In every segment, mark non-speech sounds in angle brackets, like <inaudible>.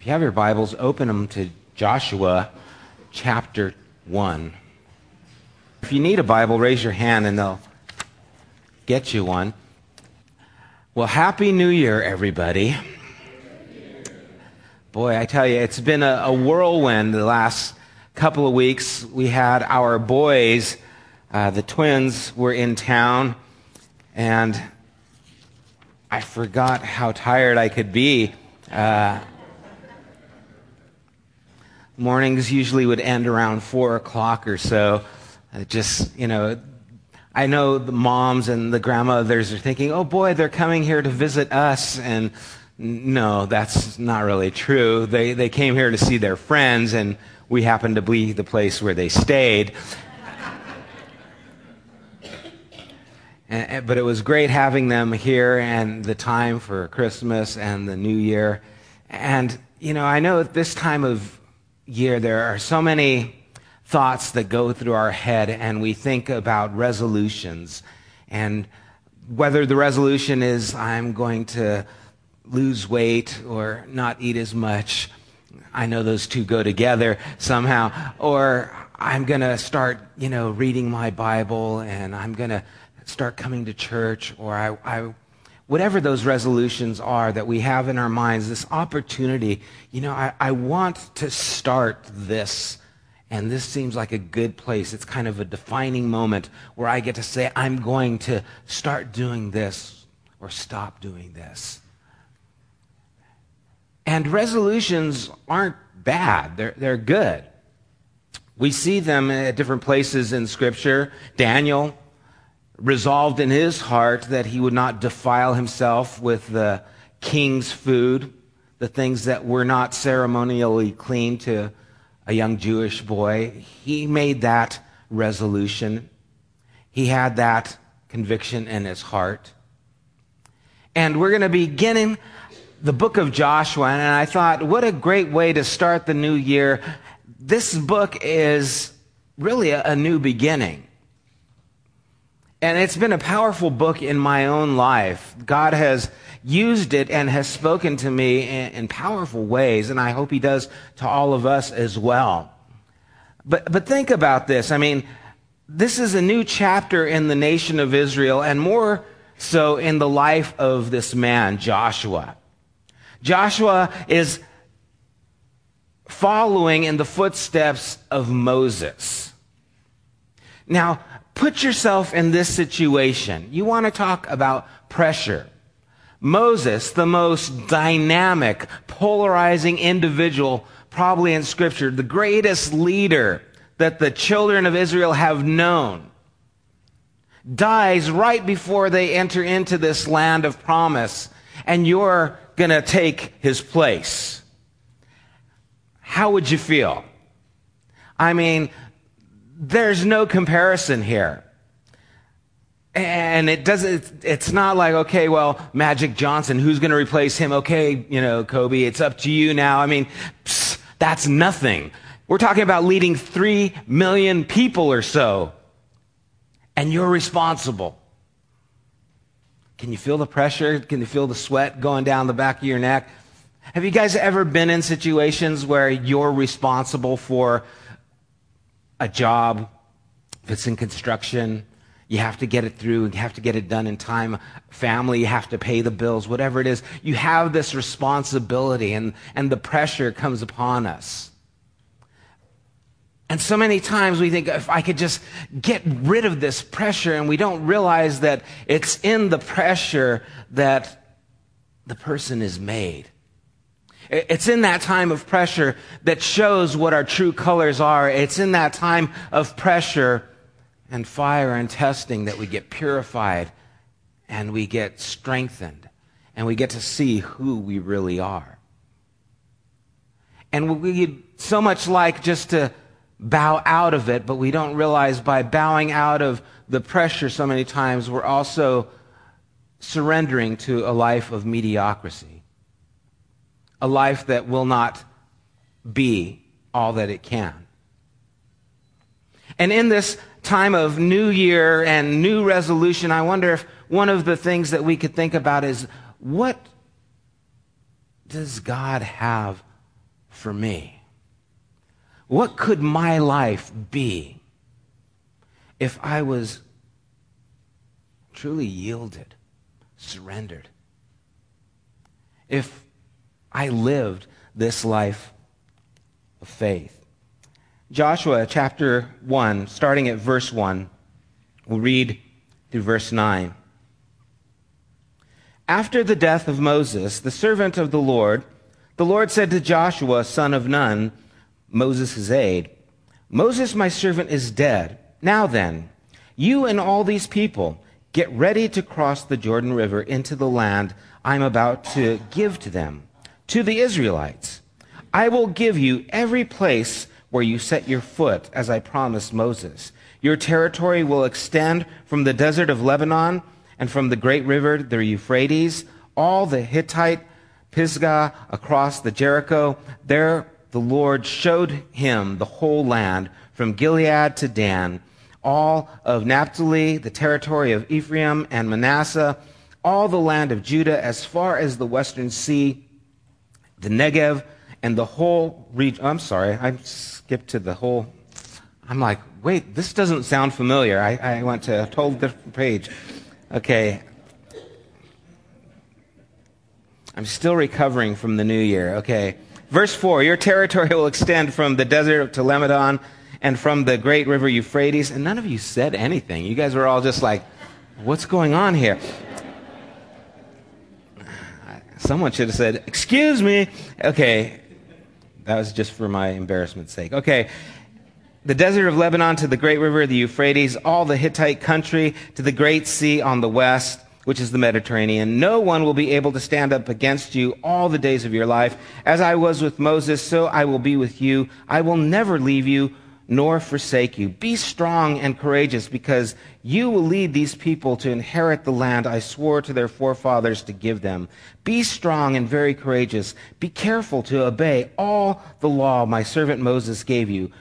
If you have your Bibles, open them to Joshua chapter 1. If you need a Bible, raise your hand and they'll get you one. Well, Happy New Year, everybody. Boy, I tell you, it's been a, a whirlwind the last couple of weeks. We had our boys, uh, the twins, were in town, and I forgot how tired I could be. Uh, mornings usually would end around four o'clock or so. Uh, just, you know, I know the moms and the grandmothers are thinking, oh boy, they're coming here to visit us. And no, that's not really true. They, they came here to see their friends, and we happened to be the place where they stayed. <laughs> And, but it was great having them here and the time for Christmas and the New Year. And, you know, I know at this time of year there are so many thoughts that go through our head and we think about resolutions. And whether the resolution is, I'm going to lose weight or not eat as much. I know those two go together somehow. Or I'm going to start, you know, reading my Bible and I'm going to start coming to church or I, I, whatever those resolutions are that we have in our minds, this opportunity, you know, I, I want to start this. And this seems like a good place. It's kind of a defining moment where I get to say, I'm going to start doing this or stop doing this. And resolutions aren't bad, they're, they're good. We see them at different places in Scripture. Daniel resolved in his heart that he would not defile himself with the king's food, the things that were not ceremonially clean to a young Jewish boy. He made that resolution. He had that conviction in his heart. And we're going to be beginning the book of Joshua, and I thought, what a great way to start the new year. This book is really a, a new beginning. And it's been a powerful book in my own life. God has used it and has spoken to me in, in, powerful ways, and I hope He does to all of us as well. But, but think about this. I mean, this is a new chapter in the nation of Israel, and more so in the life of this man, Joshua. Joshua is following in the footsteps of Moses. Now, Put yourself in this situation. You want to talk about pressure. Moses, the most dynamic, polarizing individual probably in scripture, the greatest leader that the children of Israel have known, dies right before they enter into this land of promise, and you're going to take his place. How would you feel? I mean, there's no comparison here. And it doesn't, it's not like, okay, well, Magic Johnson, who's going to replace him? Okay, you know, Kobe, it's up to you now. I mean, psst, that's nothing. We're talking about leading three million people or so. And you're responsible. Can you feel the pressure? Can you feel the sweat going down the back of your neck? Have you guys ever been in situations where you're responsible for a job, if it's in construction, you have to get it through, you have to get it done in time. Family, you have to pay the bills, whatever it is. You have this responsibility and, and the pressure comes upon us. And so many times we think if I could just get rid of this pressure, and we don't realize that it's in the pressure that the person is made. It's in that time of pressure that shows what our true colors are. It's in that time of pressure and fire and testing that we get purified and we get strengthened and we get to see who we really are. And we so much like just to bow out of it, but we don't realize by bowing out of the pressure so many times, we're also surrendering to a life of mediocrity a life that will not be all that it can. And in this time of new year and new resolution, I wonder if one of the things that we could think about is what does God have for me? What could my life be if I was truly yielded, surrendered? If I lived this life of faith? Joshua chapter 1, starting at verse 1, we'll read through verse 9. After the death of Moses, the servant of the Lord, the Lord said to Joshua, son of Nun, Moses' aide, Moses, my servant, is dead. Now then, you and all these people get ready to cross the Jordan River into the land I'm about to give to them, to the Israelites. I will give you every place where you set your foot, as I promised Moses. Your territory will extend from the desert of Lebanon and from the great river, the Euphrates, all the Hittite Pisgah across the Jericho. There the Lord showed him the whole land from Gilead to Dan, all of Naphtali, the territory of Ephraim and Manasseh, all the land of Judah as far as the western sea, the Negev, and the whole region. I'm sorry, I skipped to the whole. I'm like, wait, this doesn't sound familiar. I, I went to a total different page. Okay. I'm still recovering from the new year. Okay. Verse 4 Your territory will extend from the desert to Lebanon and from the great river Euphrates. And none of you said anything. You guys were all just like, what's going on here? Someone should have said, Excuse me. Okay. That was just for my embarrassment's sake. Okay the desert of Lebanon to the great river the Euphrates, all the Hittite country to the great sea on the west, which is the Mediterranean. No one will be able to stand up against you all the days of your life. As I was with Moses, so I will be with you. I will never leave you nor forsake you. Be strong and courageous because you will lead these people to inherit the land I swore to their forefathers to give them. Be strong and very courageous. Be careful to obey all the law my servant Moses gave you.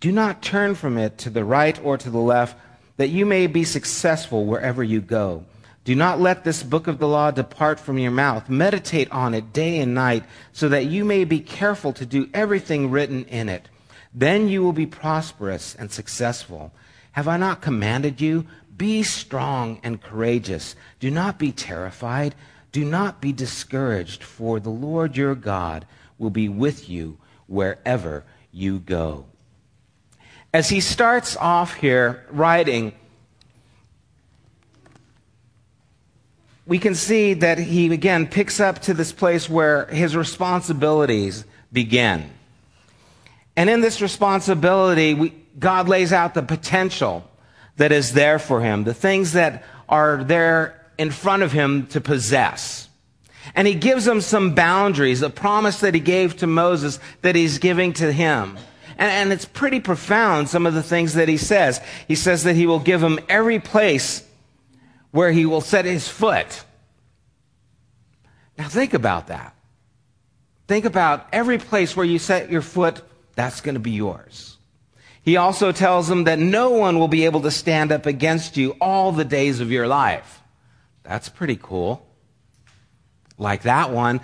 Do not turn from it to the right or to the left, that you may be successful wherever you go. Do not let this book of the law depart from your mouth. Meditate on it day and night, so that you may be careful to do everything written in it. Then you will be prosperous and successful. Have I not commanded you? Be strong and courageous. Do not be terrified. Do not be discouraged, for the Lord your God will be with you wherever you go as he starts off here writing, we can see that he again picks up to this place where his responsibilities begin. And in this responsibility, we, God lays out the potential that is there for him, the things that are there in front of him to possess. And he gives him some boundaries, a promise that he gave to Moses that he's giving to him. And, and it's pretty profound, some of the things that he says. He says that he will give him every place where he will set his foot. Now think about that. Think about every place where you set your foot, that's going to be yours. He also tells them that no one will be able to stand up against you all the days of your life. That's pretty cool. Like that one.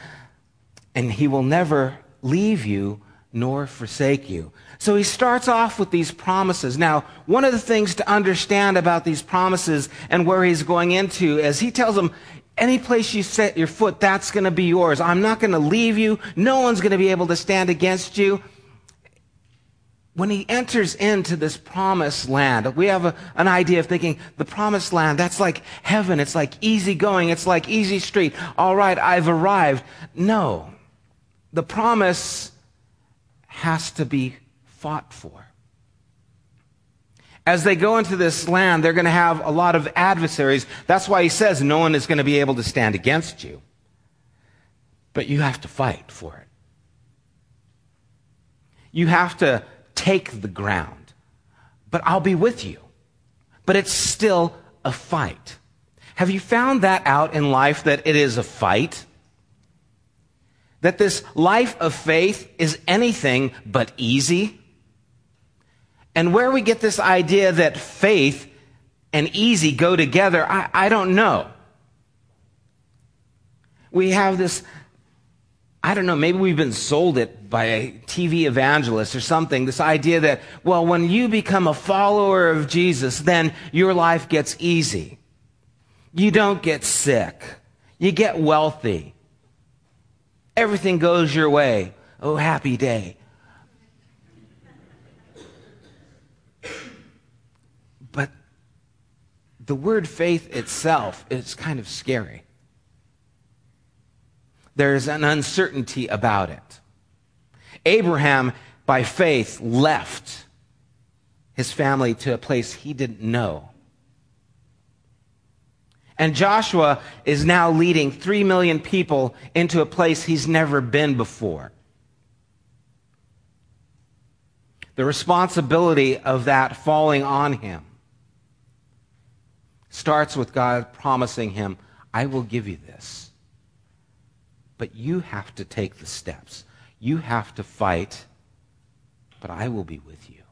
And he will never leave you nor forsake you. So he starts off with these promises. Now, one of the things to understand about these promises and where he's going into is he tells them, any place you set your foot, that's going to be yours. I'm not going to leave you. No one's going to be able to stand against you. When he enters into this promised land, we have a, an idea of thinking the promised land, that's like heaven. It's like easy going. It's like easy street. All right, I've arrived. No. The promise has to be fought for. As they go into this land, they're going to have a lot of adversaries. That's why he says no one is going to be able to stand against you. But you have to fight for it. You have to take the ground. But I'll be with you. But it's still a fight. Have you found that out in life that it is a fight? that this life of faith is anything but easy. And where we get this idea that faith and easy go together, I, I don't know. We have this I don't know, maybe we've been sold it by a TV evangelist or something. This idea that, well, when you become a follower of Jesus, then your life gets easy. You don't get sick. You get wealthy. Everything goes your way. Oh, happy day. But the word faith itself is kind of scary. There's an uncertainty about it. Abraham, by faith, left his family to a place he didn't know. And Joshua is now leading three million people into a place he's never been before. The responsibility of that falling on him starts with God promising him, I will give you this. But you have to take the steps. You have to fight, but I will be with you.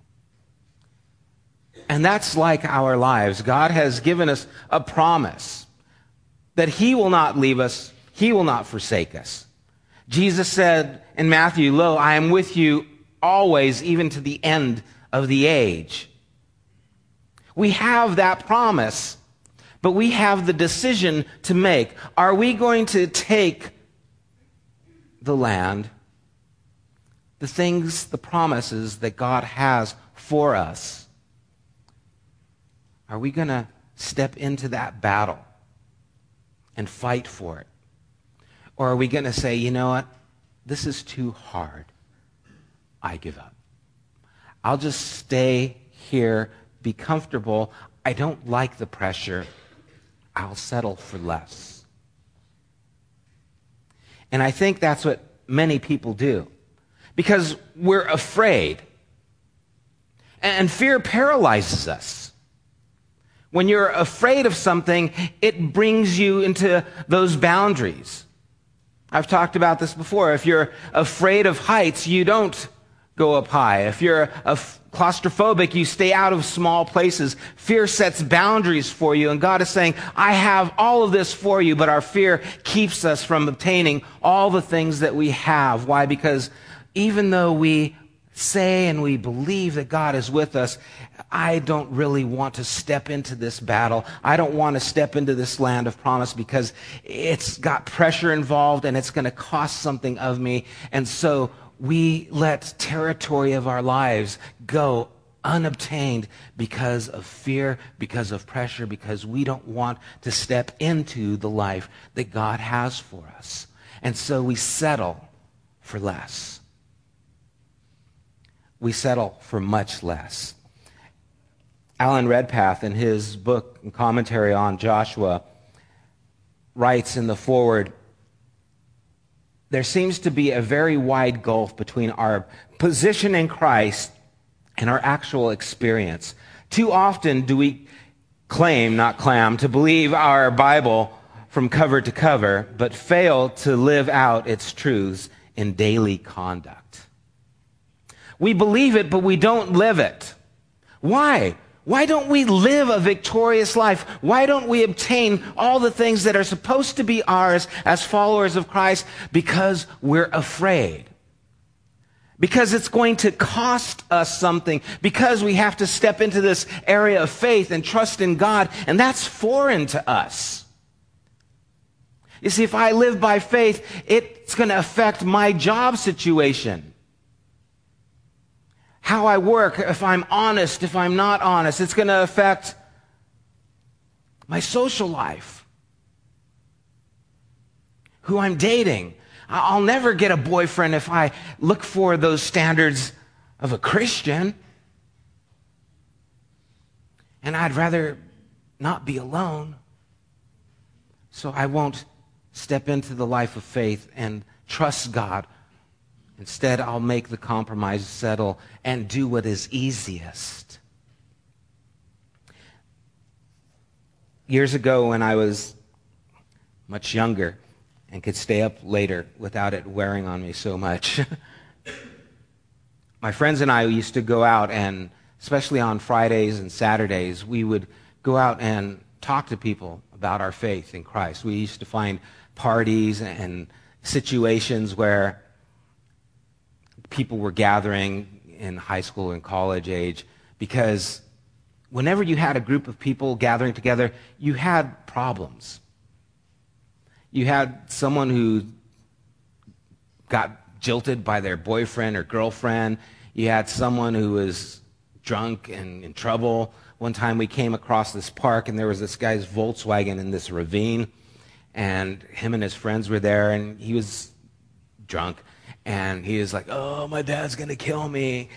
And that's like our lives. God has given us a promise that He will not leave us, He will not forsake us. Jesus said in Matthew, Lo, I am with you always, even to the end of the age. We have that promise, but we have the decision to make. Are we going to take the land, the things, the promises that God has for us, are we going to step into that battle and fight for it? Or are we going to say, you know what? This is too hard. I give up. I'll just stay here, be comfortable. I don't like the pressure. I'll settle for less. And I think that's what many people do because we're afraid. And fear paralyzes us. When you're afraid of something, it brings you into those boundaries. I've talked about this before. If you're afraid of heights, you don't go up high. If you're a claustrophobic, you stay out of small places. Fear sets boundaries for you, and God is saying, I have all of this for you, but our fear keeps us from obtaining all the things that we have. Why? Because even though we say and we believe that God is with us, I don't really want to step into this battle. I don't want to step into this land of promise because it's got pressure involved and it's going to cost something of me. And so we let territory of our lives go unobtained because of fear, because of pressure, because we don't want to step into the life that God has for us. And so we settle for less. We settle for much less. Alan Redpath, in his book and commentary on Joshua, writes in the foreword there seems to be a very wide gulf between our position in Christ and our actual experience. Too often do we claim, not clam, to believe our Bible from cover to cover, but fail to live out its truths in daily conduct. We believe it, but we don't live it. Why? Why don't we live a victorious life? Why don't we obtain all the things that are supposed to be ours as followers of Christ? Because we're afraid. Because it's going to cost us something. Because we have to step into this area of faith and trust in God. And that's foreign to us. You see, if I live by faith, it's going to affect my job situation how I work, if I'm honest, if I'm not honest. It's going to affect my social life, who I'm dating. I'll never get a boyfriend if I look for those standards of a Christian. And I'd rather not be alone. So I won't step into the life of faith and trust God Instead, I'll make the compromise, settle, and do what is easiest. Years ago, when I was much younger and could stay up later without it wearing on me so much, <laughs> my friends and I used to go out and, especially on Fridays and Saturdays, we would go out and talk to people about our faith in Christ. We used to find parties and situations where people were gathering in high school and college age because whenever you had a group of people gathering together, you had problems. You had someone who got jilted by their boyfriend or girlfriend. You had someone who was drunk and in trouble. One time we came across this park and there was this guy's Volkswagen in this ravine and him and his friends were there and he was drunk and he was like, "Oh, my dad's going to kill me."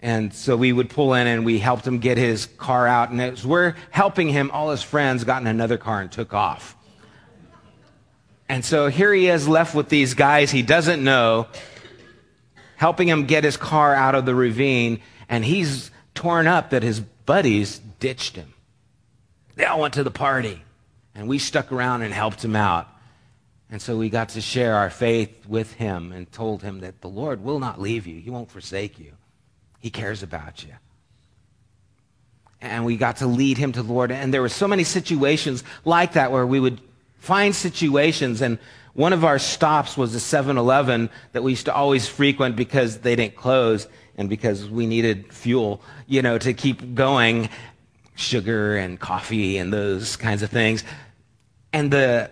And so we would pull in and we helped him get his car out. And as we're helping him, all his friends got in another car and took off. And so here he is left with these guys he doesn't know, helping him get his car out of the ravine. And he's torn up that his buddies ditched him. They all went to the party. And we stuck around and helped him out. And so we got to share our faith with him and told him that the Lord will not leave you. He won't forsake you. He cares about you. And we got to lead him to the Lord. And there were so many situations like that where we would find situations. And one of our stops was a 7 Eleven that we used to always frequent because they didn't close and because we needed fuel, you know, to keep going sugar and coffee and those kinds of things. And the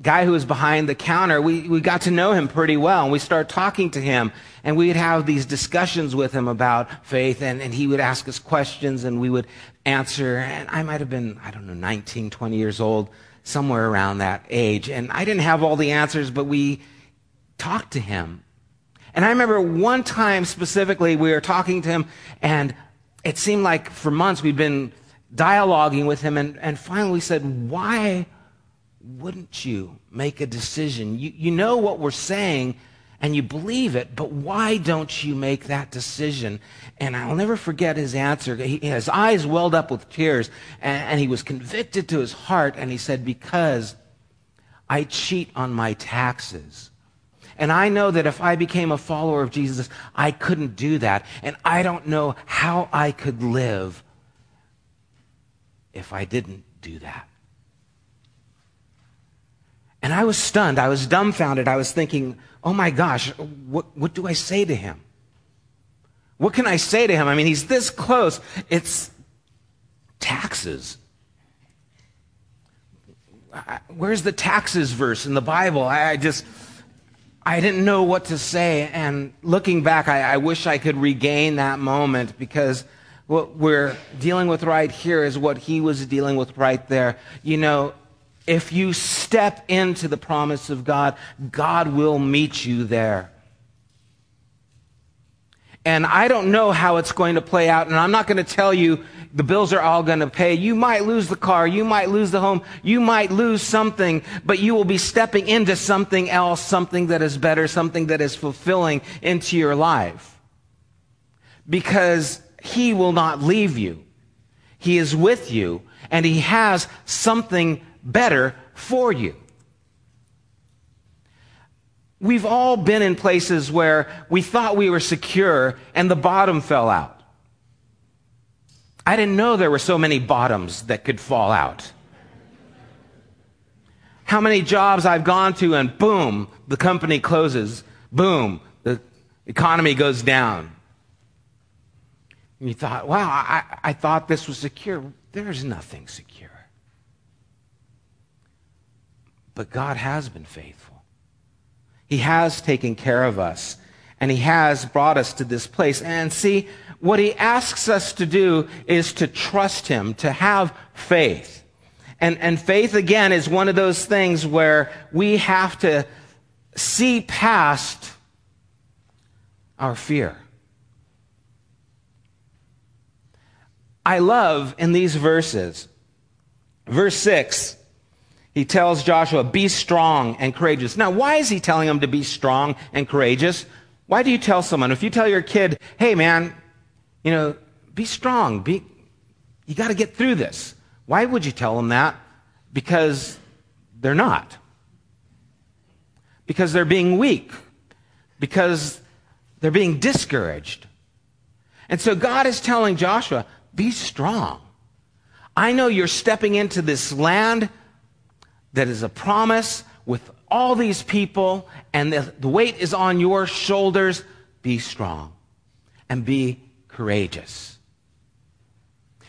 guy who was behind the counter, we, we got to know him pretty well. And we started talking to him. And we'd have these discussions with him about faith. And, and he would ask us questions and we would answer. And I might have been, I don't know, 19, 20 years old, somewhere around that age. And I didn't have all the answers, but we talked to him. And I remember one time specifically, we were talking to him, and it seemed like for months we'd been dialoguing with him. And, and finally we said, Why? Wouldn't you make a decision? You, you know what we're saying and you believe it, but why don't you make that decision? And I'll never forget his answer. He, his eyes welled up with tears and, and he was convicted to his heart and he said, Because I cheat on my taxes. And I know that if I became a follower of Jesus, I couldn't do that. And I don't know how I could live if I didn't do that. And I was stunned. I was dumbfounded. I was thinking, oh my gosh, what, what do I say to him? What can I say to him? I mean, he's this close. It's taxes. Where's the taxes verse in the Bible? I, just, I didn't know what to say. And looking back, I, I wish I could regain that moment because what we're dealing with right here is what he was dealing with right there. You know, if you step into the promise of God, God will meet you there. And I don't know how it's going to play out, and I'm not going to tell you the bills are all going to pay. You might lose the car, you might lose the home, you might lose something, but you will be stepping into something else, something that is better, something that is fulfilling into your life. Because He will not leave you. He is with you, and He has something better for you. We've all been in places where we thought we were secure and the bottom fell out. I didn't know there were so many bottoms that could fall out. How many jobs I've gone to and boom, the company closes. Boom, the economy goes down. And you thought, wow, I, I thought this was secure. There's nothing secure. But God has been faithful. He has taken care of us, and He has brought us to this place. And see, what He asks us to do is to trust Him, to have faith. And, and faith, again, is one of those things where we have to see past our fear. I love in these verses, verse 6, he tells Joshua, be strong and courageous. Now, why is he telling him to be strong and courageous? Why do you tell someone, if you tell your kid, hey man, you know, be strong, be, you got to get through this. Why would you tell them that? Because they're not. Because they're being weak. Because they're being discouraged. And so God is telling Joshua, be strong. I know you're stepping into this land that is a promise with all these people and the, the weight is on your shoulders. Be strong and be courageous.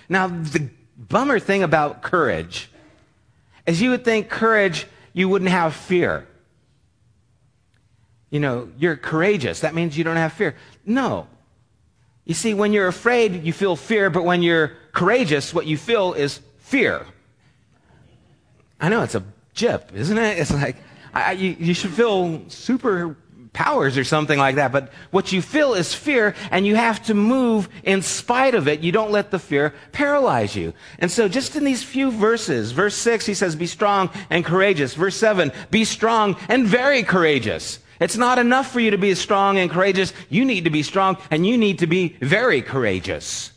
Now, the bummer thing about courage is you would think courage, you wouldn't have fear. You know, you're courageous. That means you don't have fear. No. You see, when you're afraid, you feel fear, but when you're courageous, what you feel is fear. I know it's a jip, isn't it? It's like, I, you, you should feel super powers or something like that. But what you feel is fear, and you have to move in spite of it. You don't let the fear paralyze you. And so, just in these few verses, verse 6, he says, Be strong and courageous. Verse 7, Be strong and very courageous. It's not enough for you to be strong and courageous. You need to be strong and you need to be very courageous.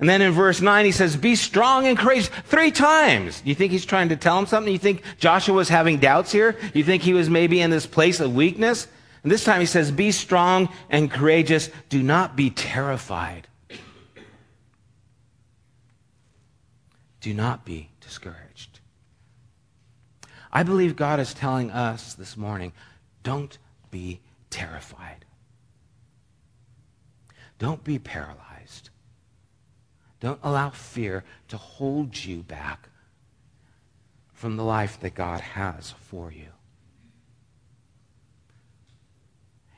And then in verse 9, he says, Be strong and courageous three times. You think he's trying to tell him something? You think Joshua was having doubts here? You think he was maybe in this place of weakness? And this time he says, Be strong and courageous. Do not be terrified. Do not be discouraged. I believe God is telling us this morning don't be terrified. Don't be paralyzed. Don't allow fear to hold you back from the life that God has for you.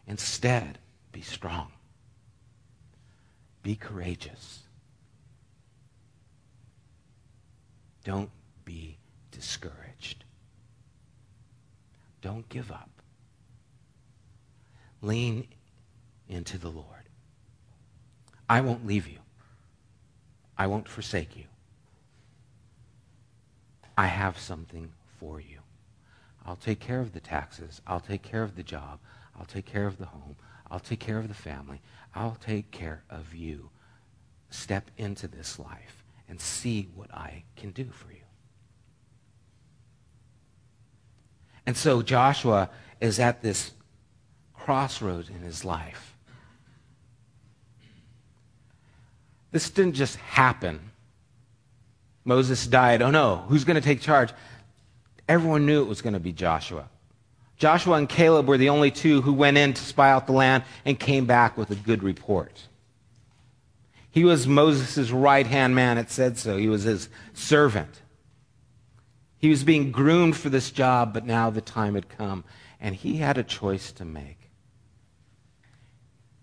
Instead, be strong. Be courageous. Don't be discouraged. Don't give up. Lean into the Lord. I won't leave you. I won't forsake you. I have something for you. I'll take care of the taxes. I'll take care of the job. I'll take care of the home. I'll take care of the family. I'll take care of you. Step into this life and see what I can do for you. And so Joshua is at this crossroads in his life. This didn't just happen. Moses died. Oh no, who's going to take charge? Everyone knew it was going to be Joshua. Joshua and Caleb were the only two who went in to spy out the land and came back with a good report. He was Moses' right hand man, it said so. He was his servant. He was being groomed for this job, but now the time had come, and he had a choice to make.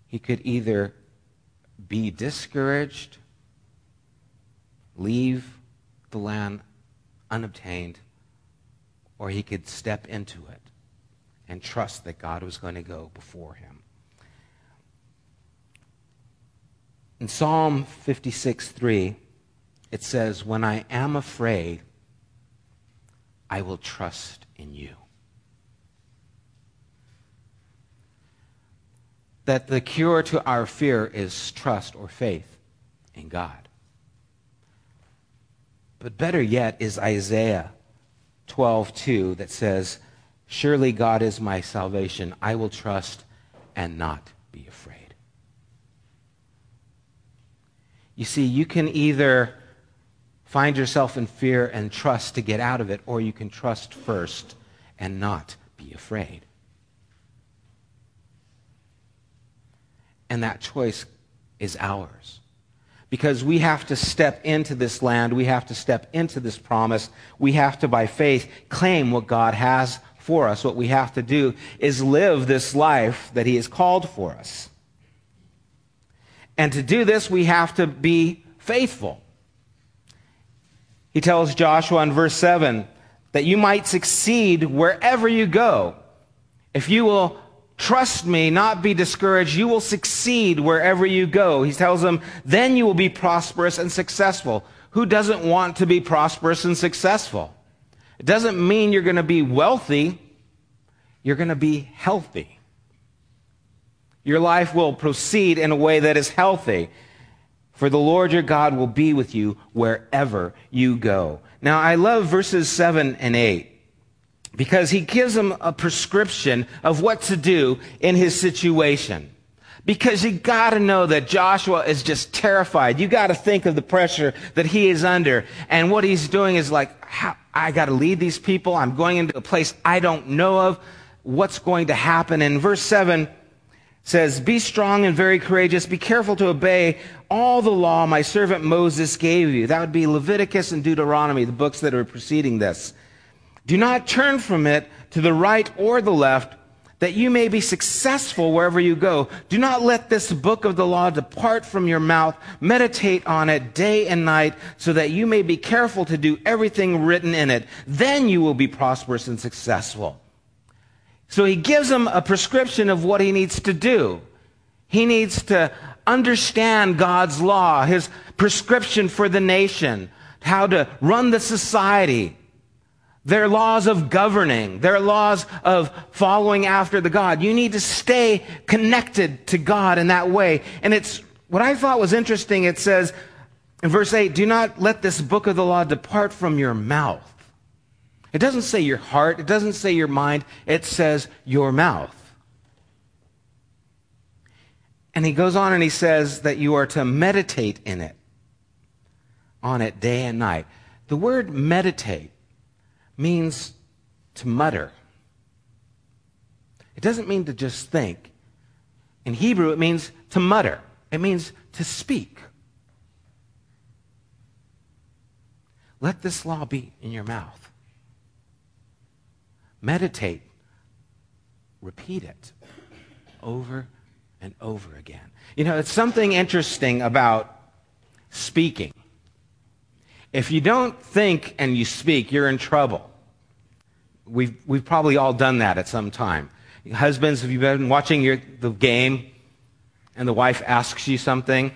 He could either be discouraged, leave the land unobtained, or he could step into it and trust that God was going to go before him. In Psalm 56 3, it says, When I am afraid, I will trust in you. That the cure to our fear is trust or faith in God. But better yet is Isaiah 12:2 that says, "Surely God is my salvation. I will trust and not be afraid." You see, you can either find yourself in fear and trust to get out of it, or you can trust first and not be afraid. And that choice is ours. Because we have to step into this land, we have to step into this promise, we have to, by faith, claim what God has for us. What we have to do is live this life that He has called for us. And to do this, we have to be faithful. He tells Joshua in verse 7 that you might succeed wherever you go. If you will Trust me, not be discouraged. You will succeed wherever you go. He tells them, then you will be prosperous and successful. Who doesn't want to be prosperous and successful? It doesn't mean you're going to be wealthy. You're going to be healthy. Your life will proceed in a way that is healthy. For the Lord your God will be with you wherever you go. Now, I love verses 7 and 8 because he gives him a prescription of what to do in his situation. Because you gotta know that Joshua is just terrified. You gotta think of the pressure that he is under. And what he's doing is like, I got to lead these people. I'm going into a place I don't know of. What's going to happen? And verse 7 says, Be strong and very courageous. Be careful to obey all the law my servant Moses gave you. That would be Leviticus and Deuteronomy, the books that are preceding this. Do not turn from it to the right or the left, that you may be successful wherever you go. Do not let this book of the law depart from your mouth. Meditate on it day and night, so that you may be careful to do everything written in it. Then you will be prosperous and successful. So he gives him a prescription of what he needs to do. He needs to understand God's law, his prescription for the nation, how to run the society, their laws of governing, their laws of following after the God. You need to stay connected to God in that way. And it's what I thought was interesting. It says in verse 8, do not let this book of the law depart from your mouth. It doesn't say your heart, it doesn't say your mind, it says your mouth. And he goes on and he says that you are to meditate in it, on it day and night. The word meditate means to mutter. It doesn't mean to just think. In Hebrew, it means to mutter, it means to speak. Let this law be in your mouth. Meditate. Repeat it over and over again. You know, it's something interesting about speaking. If you don't think and you speak, you're in trouble. We've, we've probably all done that at some time. Husbands, have you been watching your, the game and the wife asks you something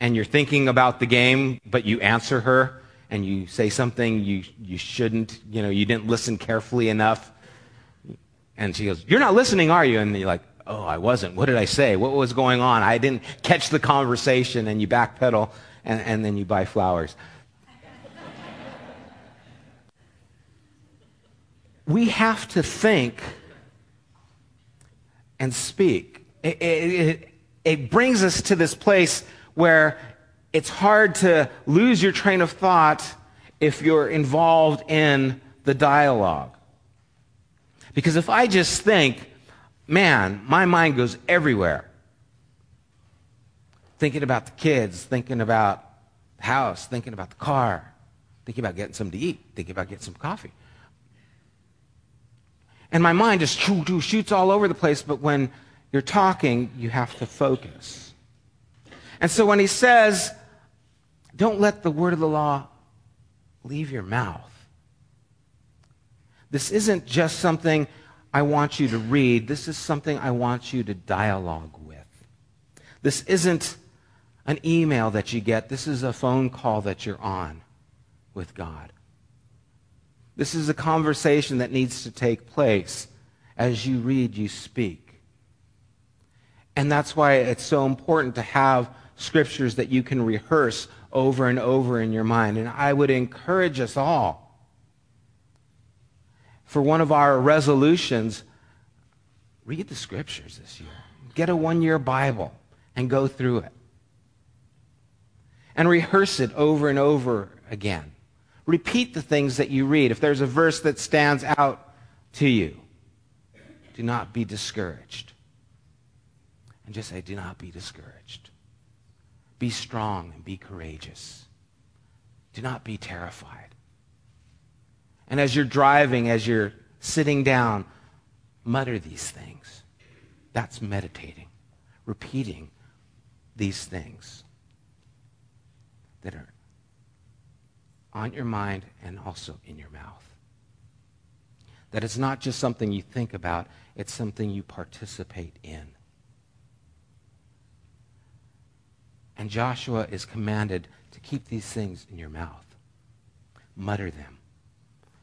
and you're thinking about the game, but you answer her and you say something you, you shouldn't, you know, you didn't listen carefully enough. And she goes, You're not listening, are you? And you're like, Oh, I wasn't. What did I say? What was going on? I didn't catch the conversation. And you backpedal and, and then you buy flowers. We have to think and speak. It, it, it, brings us to this place where it's hard to lose your train of thought if you're involved in the dialogue. Because if I just think, man, my mind goes everywhere. Thinking about the kids, thinking about the house, thinking about the car, thinking about getting something to eat, thinking about getting some coffee. And my mind just shoots all over the place, but when you're talking, you have to focus. And so when he says, don't let the word of the law leave your mouth, this isn't just something I want you to read, this is something I want you to dialogue with. This isn't an email that you get, this is a phone call that you're on with God. This is a conversation that needs to take place. As you read, you speak. And that's why it's so important to have scriptures that you can rehearse over and over in your mind. And I would encourage us all for one of our resolutions read the scriptures this year. Get a one year Bible and go through it. And rehearse it over and over again. Repeat the things that you read. If there's a verse that stands out to you, do not be discouraged. And just say, do not be discouraged. Be strong and be courageous. Do not be terrified. And as you're driving, as you're sitting down, mutter these things. That's meditating, repeating these things that are on your mind and also in your mouth. That it's not just something you think about, it's something you participate in. And Joshua is commanded to keep these things in your mouth. Mutter them.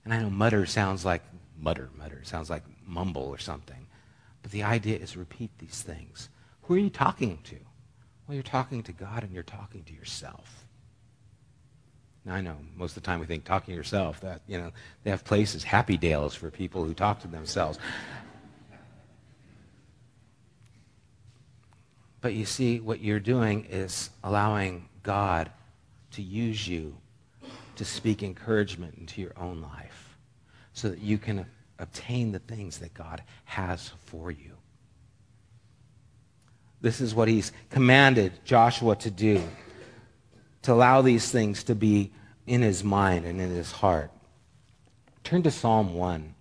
And I know mutter sounds like mutter, mutter, sounds like mumble or something. But the idea is repeat these things. Who are you talking to? Well, you're talking to God and you're talking to yourself. Now, I know most of the time we think talking to yourself, that, you know, they have places, happy dales for people who talk to themselves. But you see, what you're doing is allowing God to use you to speak encouragement into your own life so that you can obtain the things that God has for you. This is what he's commanded Joshua to do, to allow these things to be in his mind and in his heart. Turn to Psalm 1.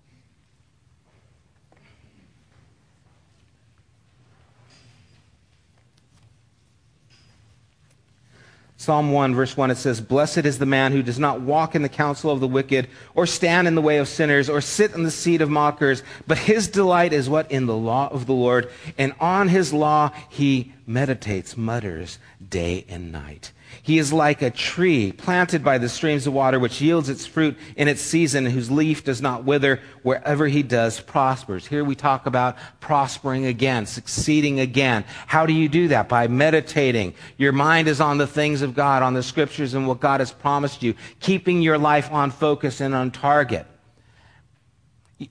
Psalm 1, verse 1, it says, Blessed is the man who does not walk in the counsel of the wicked, or stand in the way of sinners, or sit in the seat of mockers, but his delight is what? In the law of the Lord, and on his law he meditates, mutters day and night. He is like a tree planted by the streams of water, which yields its fruit in its season, whose leaf does not wither. Wherever he does, prospers. Here we talk about prospering again, succeeding again. How do you do that? By meditating. Your mind is on the things of God, on the scriptures and what God has promised you, keeping your life on focus and on target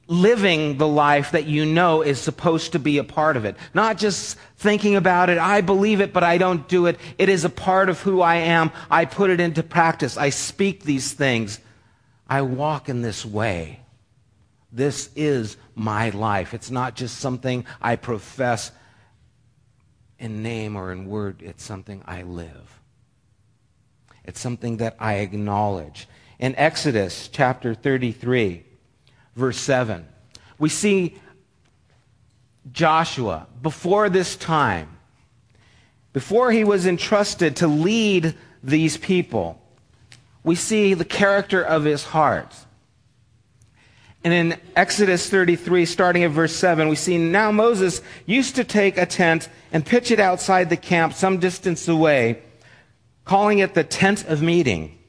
living the life that you know is supposed to be a part of it. Not just thinking about it, I believe it, but I don't do it. It is a part of who I am. I put it into practice. I speak these things. I walk in this way. This is my life. It's not just something I profess in name or in word, it's something I live. It's something that I acknowledge. In Exodus chapter 33, verse 7. We see Joshua before this time, before he was entrusted to lead these people, we see the character of his heart. And in Exodus 33, starting at verse 7, we see now Moses used to take a tent and pitch it outside the camp some distance away, calling it the tent of meeting.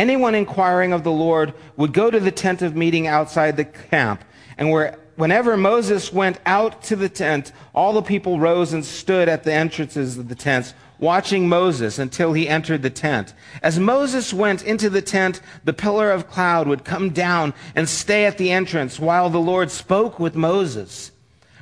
Anyone inquiring of the Lord would go to the tent of meeting outside the camp. And where, whenever Moses went out to the tent, all the people rose and stood at the entrances of the tents, watching Moses until he entered the tent. As Moses went into the tent, the pillar of cloud would come down and stay at the entrance while the Lord spoke with Moses.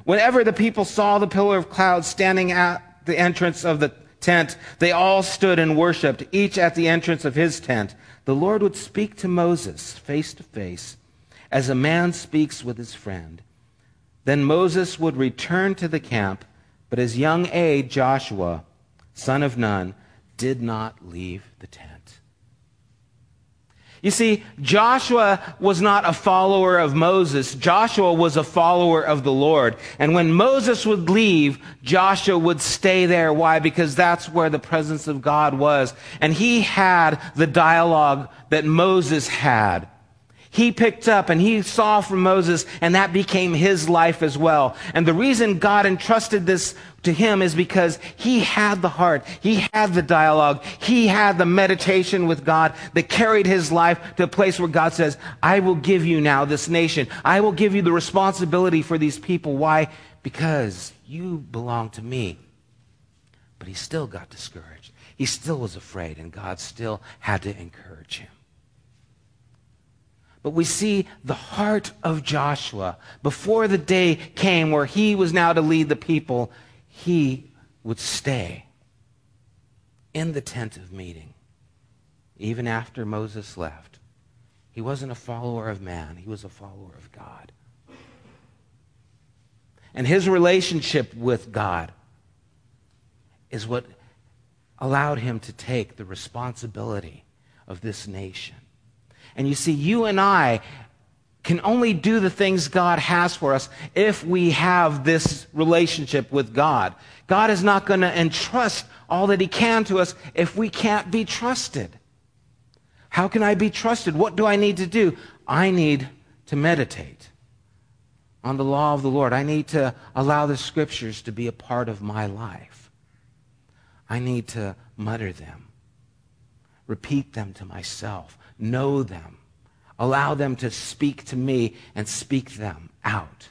Whenever the people saw the pillar of cloud standing at the entrance of the tent, they all stood and worshiped, each at the entrance of his tent the Lord would speak to Moses face to face as a man speaks with his friend. Then Moses would return to the camp, but his young aide, Joshua, son of Nun, did not leave the tent. You see, Joshua was not a follower of Moses. Joshua was a follower of the Lord. And when Moses would leave, Joshua would stay there. Why? Because that's where the presence of God was. And he had the dialogue that Moses had he picked up and he saw from Moses, and that became his life as well. And the reason God entrusted this to him is because he had the heart, he had the dialogue, he had the meditation with God that carried his life to a place where God says, I will give you now this nation. I will give you the responsibility for these people. Why? Because you belong to me. But he still got discouraged. He still was afraid, and God still had to encourage him. But we see the heart of Joshua. Before the day came where he was now to lead the people, he would stay in the tent of meeting, even after Moses left. He wasn't a follower of man, he was a follower of God. And his relationship with God is what allowed him to take the responsibility of this nation. And you see, you and I can only do the things God has for us if we have this relationship with God. God is not going to entrust all that He can to us if we can't be trusted. How can I be trusted? What do I need to do? I need to meditate on the law of the Lord. I need to allow the scriptures to be a part of my life. I need to mutter them, repeat them to myself know them, allow them to speak to me and speak them out.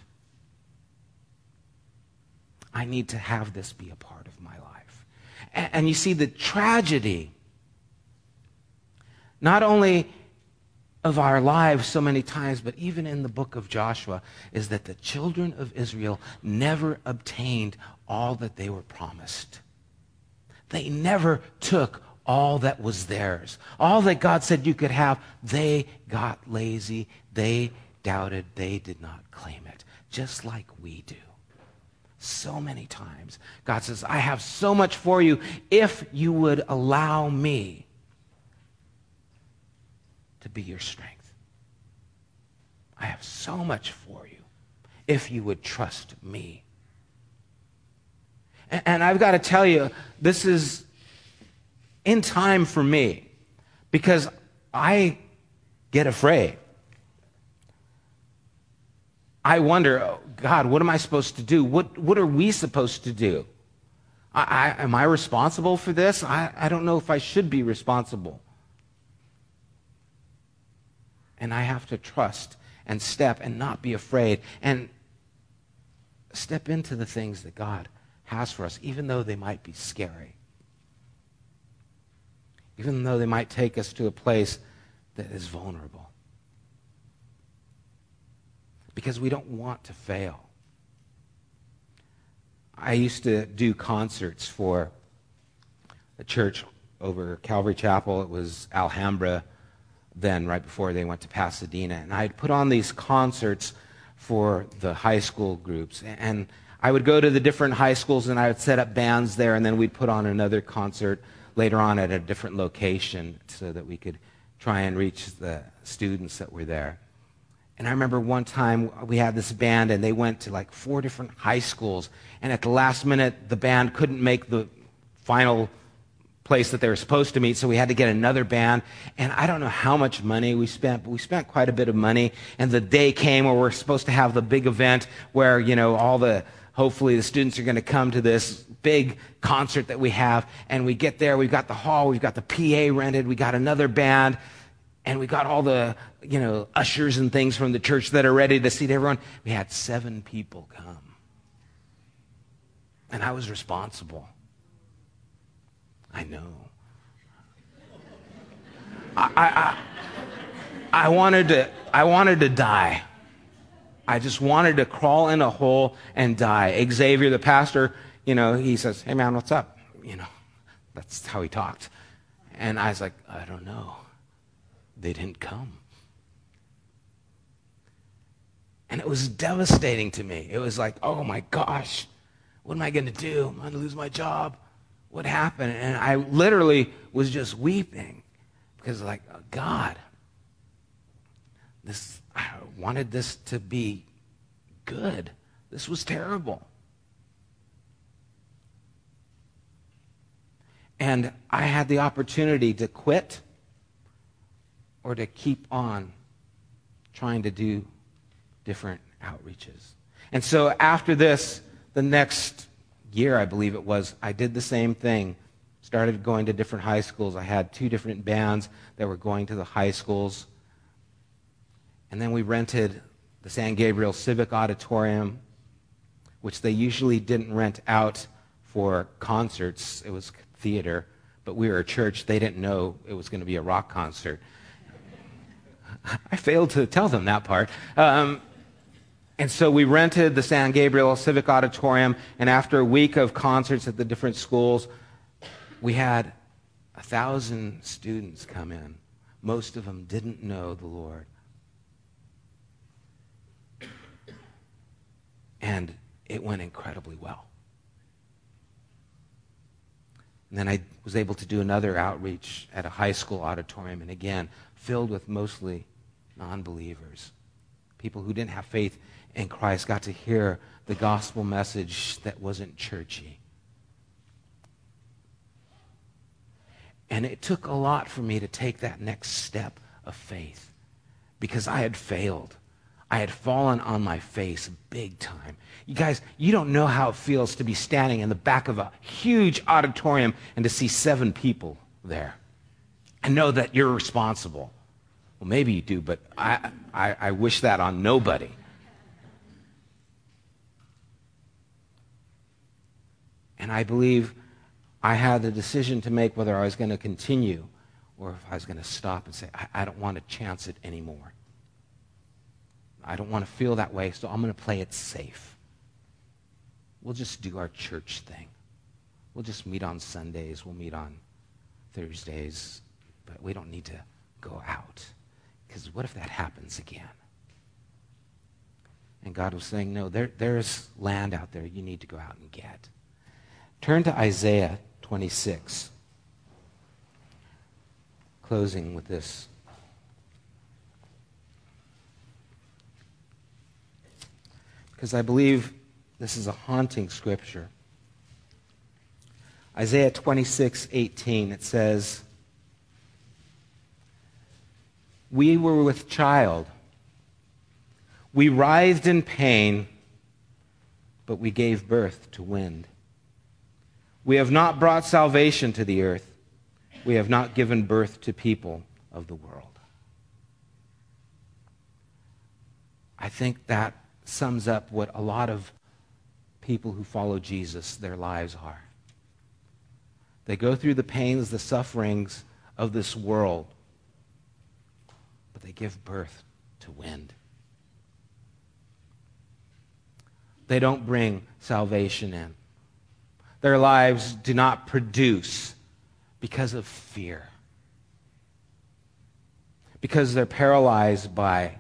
I need to have this be a part of my life. And, and you see, the tragedy, not only of our lives so many times, but even in the book of Joshua, is that the children of Israel never obtained all that they were promised. They never took all that was theirs. All that God said you could have, they got lazy. They doubted. They did not claim it, just like we do. So many times, God says, I have so much for you if you would allow me to be your strength. I have so much for you if you would trust me. And I've got to tell you, this is in time for me because I get afraid. I wonder, oh, God, what am I supposed to do? What, what are we supposed to do? I, I, am I responsible for this? I, I don't know if I should be responsible. And I have to trust and step and not be afraid and step into the things that God has for us, even though they might be scary even though they might take us to a place that is vulnerable. Because we don't want to fail. I used to do concerts for a church over Calvary Chapel. It was Alhambra then, right before they went to Pasadena. And I'd put on these concerts for the high school groups. And I would go to the different high schools and I would set up bands there, and then we'd put on another concert later on at a different location so that we could try and reach the students that were there. And I remember one time we had this band and they went to like four different high schools. And at the last minute, the band couldn't make the final place that they were supposed to meet, so we had to get another band. And I don't know how much money we spent, but we spent quite a bit of money. And the day came where we're supposed to have the big event where, you know, all the hopefully the students are going to come to this big concert that we have. And we get there, we've got the hall, we've got the PA rented, we got another band, and we got all the, you know, ushers and things from the church that are ready to seat everyone. We had seven people come. And I was responsible. I know. I, I, I, wanted to, I wanted to die. I just wanted to crawl in a hole and die. Xavier, the pastor, you know, he says, Hey man, what's up? You know, that's how he talked. And I was like, I don't know. They didn't come. And it was devastating to me. It was like, oh my gosh, what am I going to do? I'm going to lose my job. What happened? And I literally was just weeping because, like, God, this I <sighs> wanted this to be good. This was terrible. And I had the opportunity to quit or to keep on trying to do different outreaches. And so after this, the next year, I believe it was, I did the same thing. Started going to different high schools. I had two different bands that were going to the high schools. And then we rented the San Gabriel Civic Auditorium, which they usually didn't rent out for concerts. It was theater, but we were a church. They didn't know it was going to be a rock concert. <laughs> I failed to tell them that part. Um, and so we rented the San Gabriel Civic Auditorium, and after a week of concerts at the different schools, we had a thousand students come in. Most of them didn't know the Lord. And it went incredibly well. And then I was able to do another outreach at a high school auditorium, and again, filled with mostly non believers. People who didn't have faith in Christ got to hear the gospel message that wasn't churchy. And it took a lot for me to take that next step of faith because I had failed. I had fallen on my face big time. You guys, you don't know how it feels to be standing in the back of a huge auditorium and to see seven people there and know that you're responsible. Well, maybe you do, but I, I, I wish that on nobody. And I believe I had the decision to make whether I was going to continue or if I was going to stop and say, I, I don't want to chance it anymore. I don't want to feel that way, so I'm going to play it safe. We'll just do our church thing. We'll just meet on Sundays. We'll meet on Thursdays, but we don't need to go out. Because what if that happens again? And God was saying, no, there, there's land out there you need to go out and get. Turn to Isaiah 26. Closing with this. Because I believe this is a haunting scripture. Isaiah 26, 18, it says, We were with child. We writhed in pain, but we gave birth to wind. We have not brought salvation to the earth. We have not given birth to people of the world. I think that sums up what a lot of people who follow Jesus, their lives are. They go through the pains, the sufferings of this world, but they give birth to wind. They don't bring salvation in. Their lives do not produce because of fear. Because they're paralyzed by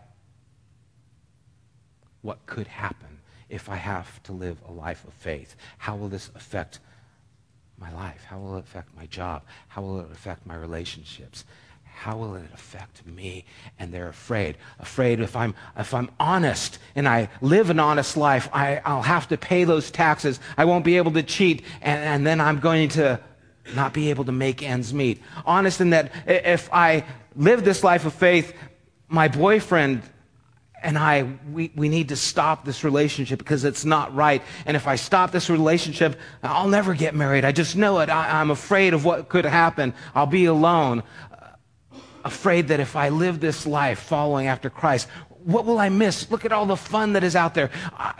what could happen if I have to live a life of faith. How will this affect my life? How will it affect my job? How will it affect my relationships? How will it affect me? And they're afraid. Afraid if I'm, if I'm honest and I live an honest life, I, I'll have to pay those taxes. I won't be able to cheat, and, and then I'm going to not be able to make ends meet. Honest in that if I live this life of faith, my boyfriend and I, we, we need to stop this relationship because it's not right. And if I stop this relationship, I'll never get married. I just know it. I, am afraid of what could happen. I'll be alone. Uh, afraid that if I live this life following after Christ, what will I miss? Look at all the fun that is out there. I,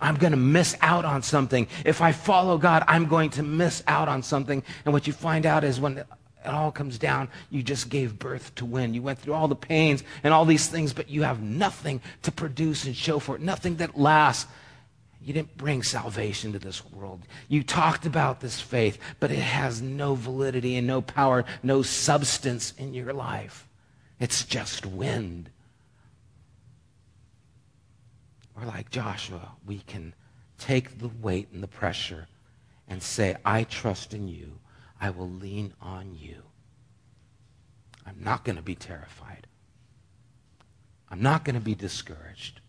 I'm going to miss out on something. If I follow God, I'm going to miss out on something. And what you find out is when it all comes down. You just gave birth to win. You went through all the pains and all these things, but you have nothing to produce and show for it, nothing that lasts. You didn't bring salvation to this world. You talked about this faith, but it has no validity and no power, no substance in your life. It's just wind. Or like Joshua, we can take the weight and the pressure and say, I trust in you. I will lean on you. I'm not going to be terrified. I'm not going to be discouraged.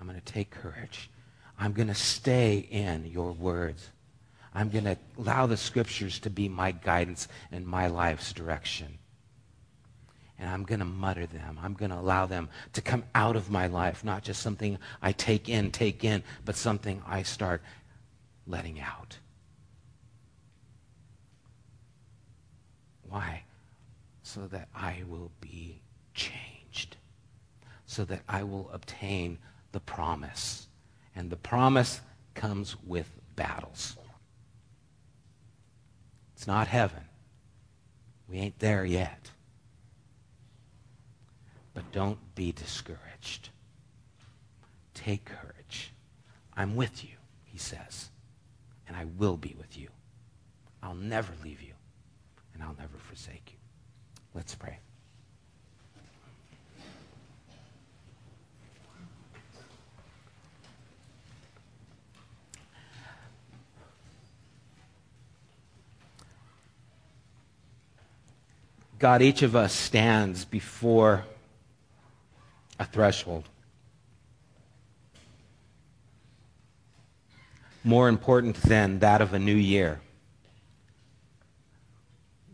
I'm going to take courage. I'm going to stay in your words. I'm going to allow the scriptures to be my guidance and my life's direction. And I'm going to mutter them. I'm going to allow them to come out of my life, not just something I take in, take in, but something I start letting out. Why? So that I will be changed. So that I will obtain the promise. And the promise comes with battles. It's not heaven. We ain't there yet. But don't be discouraged. Take courage. I'm with you, he says, and I will be with you. I'll never leave you and I'll never forsake you. Let's pray. God, each of us stands before a threshold. More important than that of a new year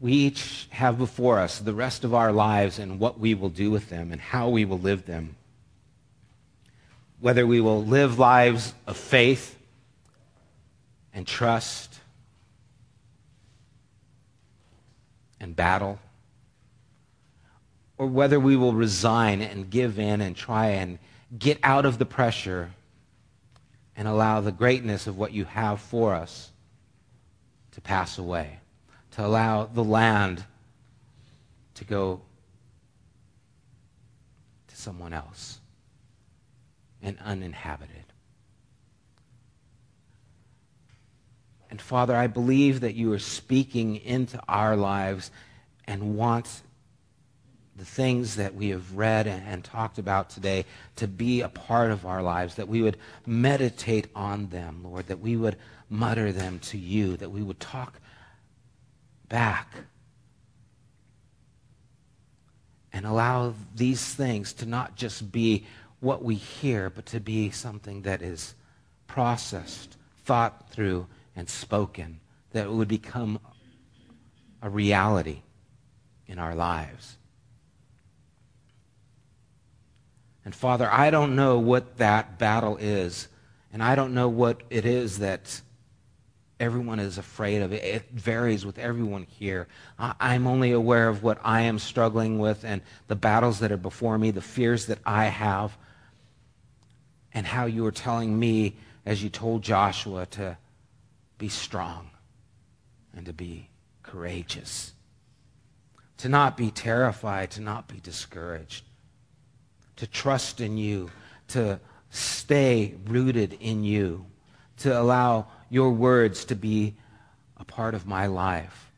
we each have before us the rest of our lives and what we will do with them and how we will live them. Whether we will live lives of faith and trust and battle, or whether we will resign and give in and try and get out of the pressure and allow the greatness of what you have for us to pass away to allow the land to go to someone else and uninhabited. And Father, I believe that you are speaking into our lives and want the things that we have read and, talked about today to be a part of our lives, that we would meditate on them, Lord, that we would mutter them to you, that we would talk back and allow these things to not just be what we hear, but to be something that is processed, thought through, and spoken, that would become a reality in our lives. And Father, I don't know what that battle is, and I don't know what it is that everyone is afraid of. It, it varies with everyone here. I, I'm only aware of what I am struggling with and the battles that are before me, the fears that I have, and how you are telling me, as you told Joshua, to be strong and to be courageous, to not be terrified, to not be discouraged to trust in you, to stay rooted in you, to allow your words to be a part of my life.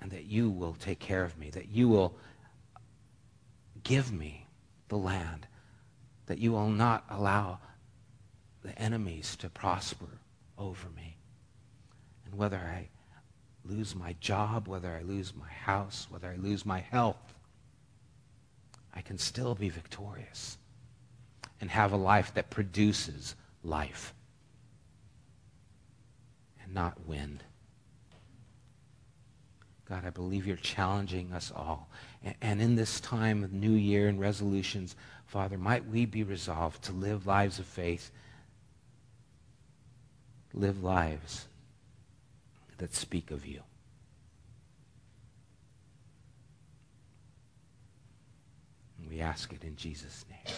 And that you will take care of me, that you will give me the land, that you will not allow the enemies to prosper over me. And whether I lose my job, whether I lose my house, whether I lose my health, I can still be victorious and have a life that produces life and not wind. God, I believe you're challenging us all. And in this time of New Year and resolutions, Father, might we be resolved to live lives of faith, live lives that speak of you. We ask it in Jesus' name.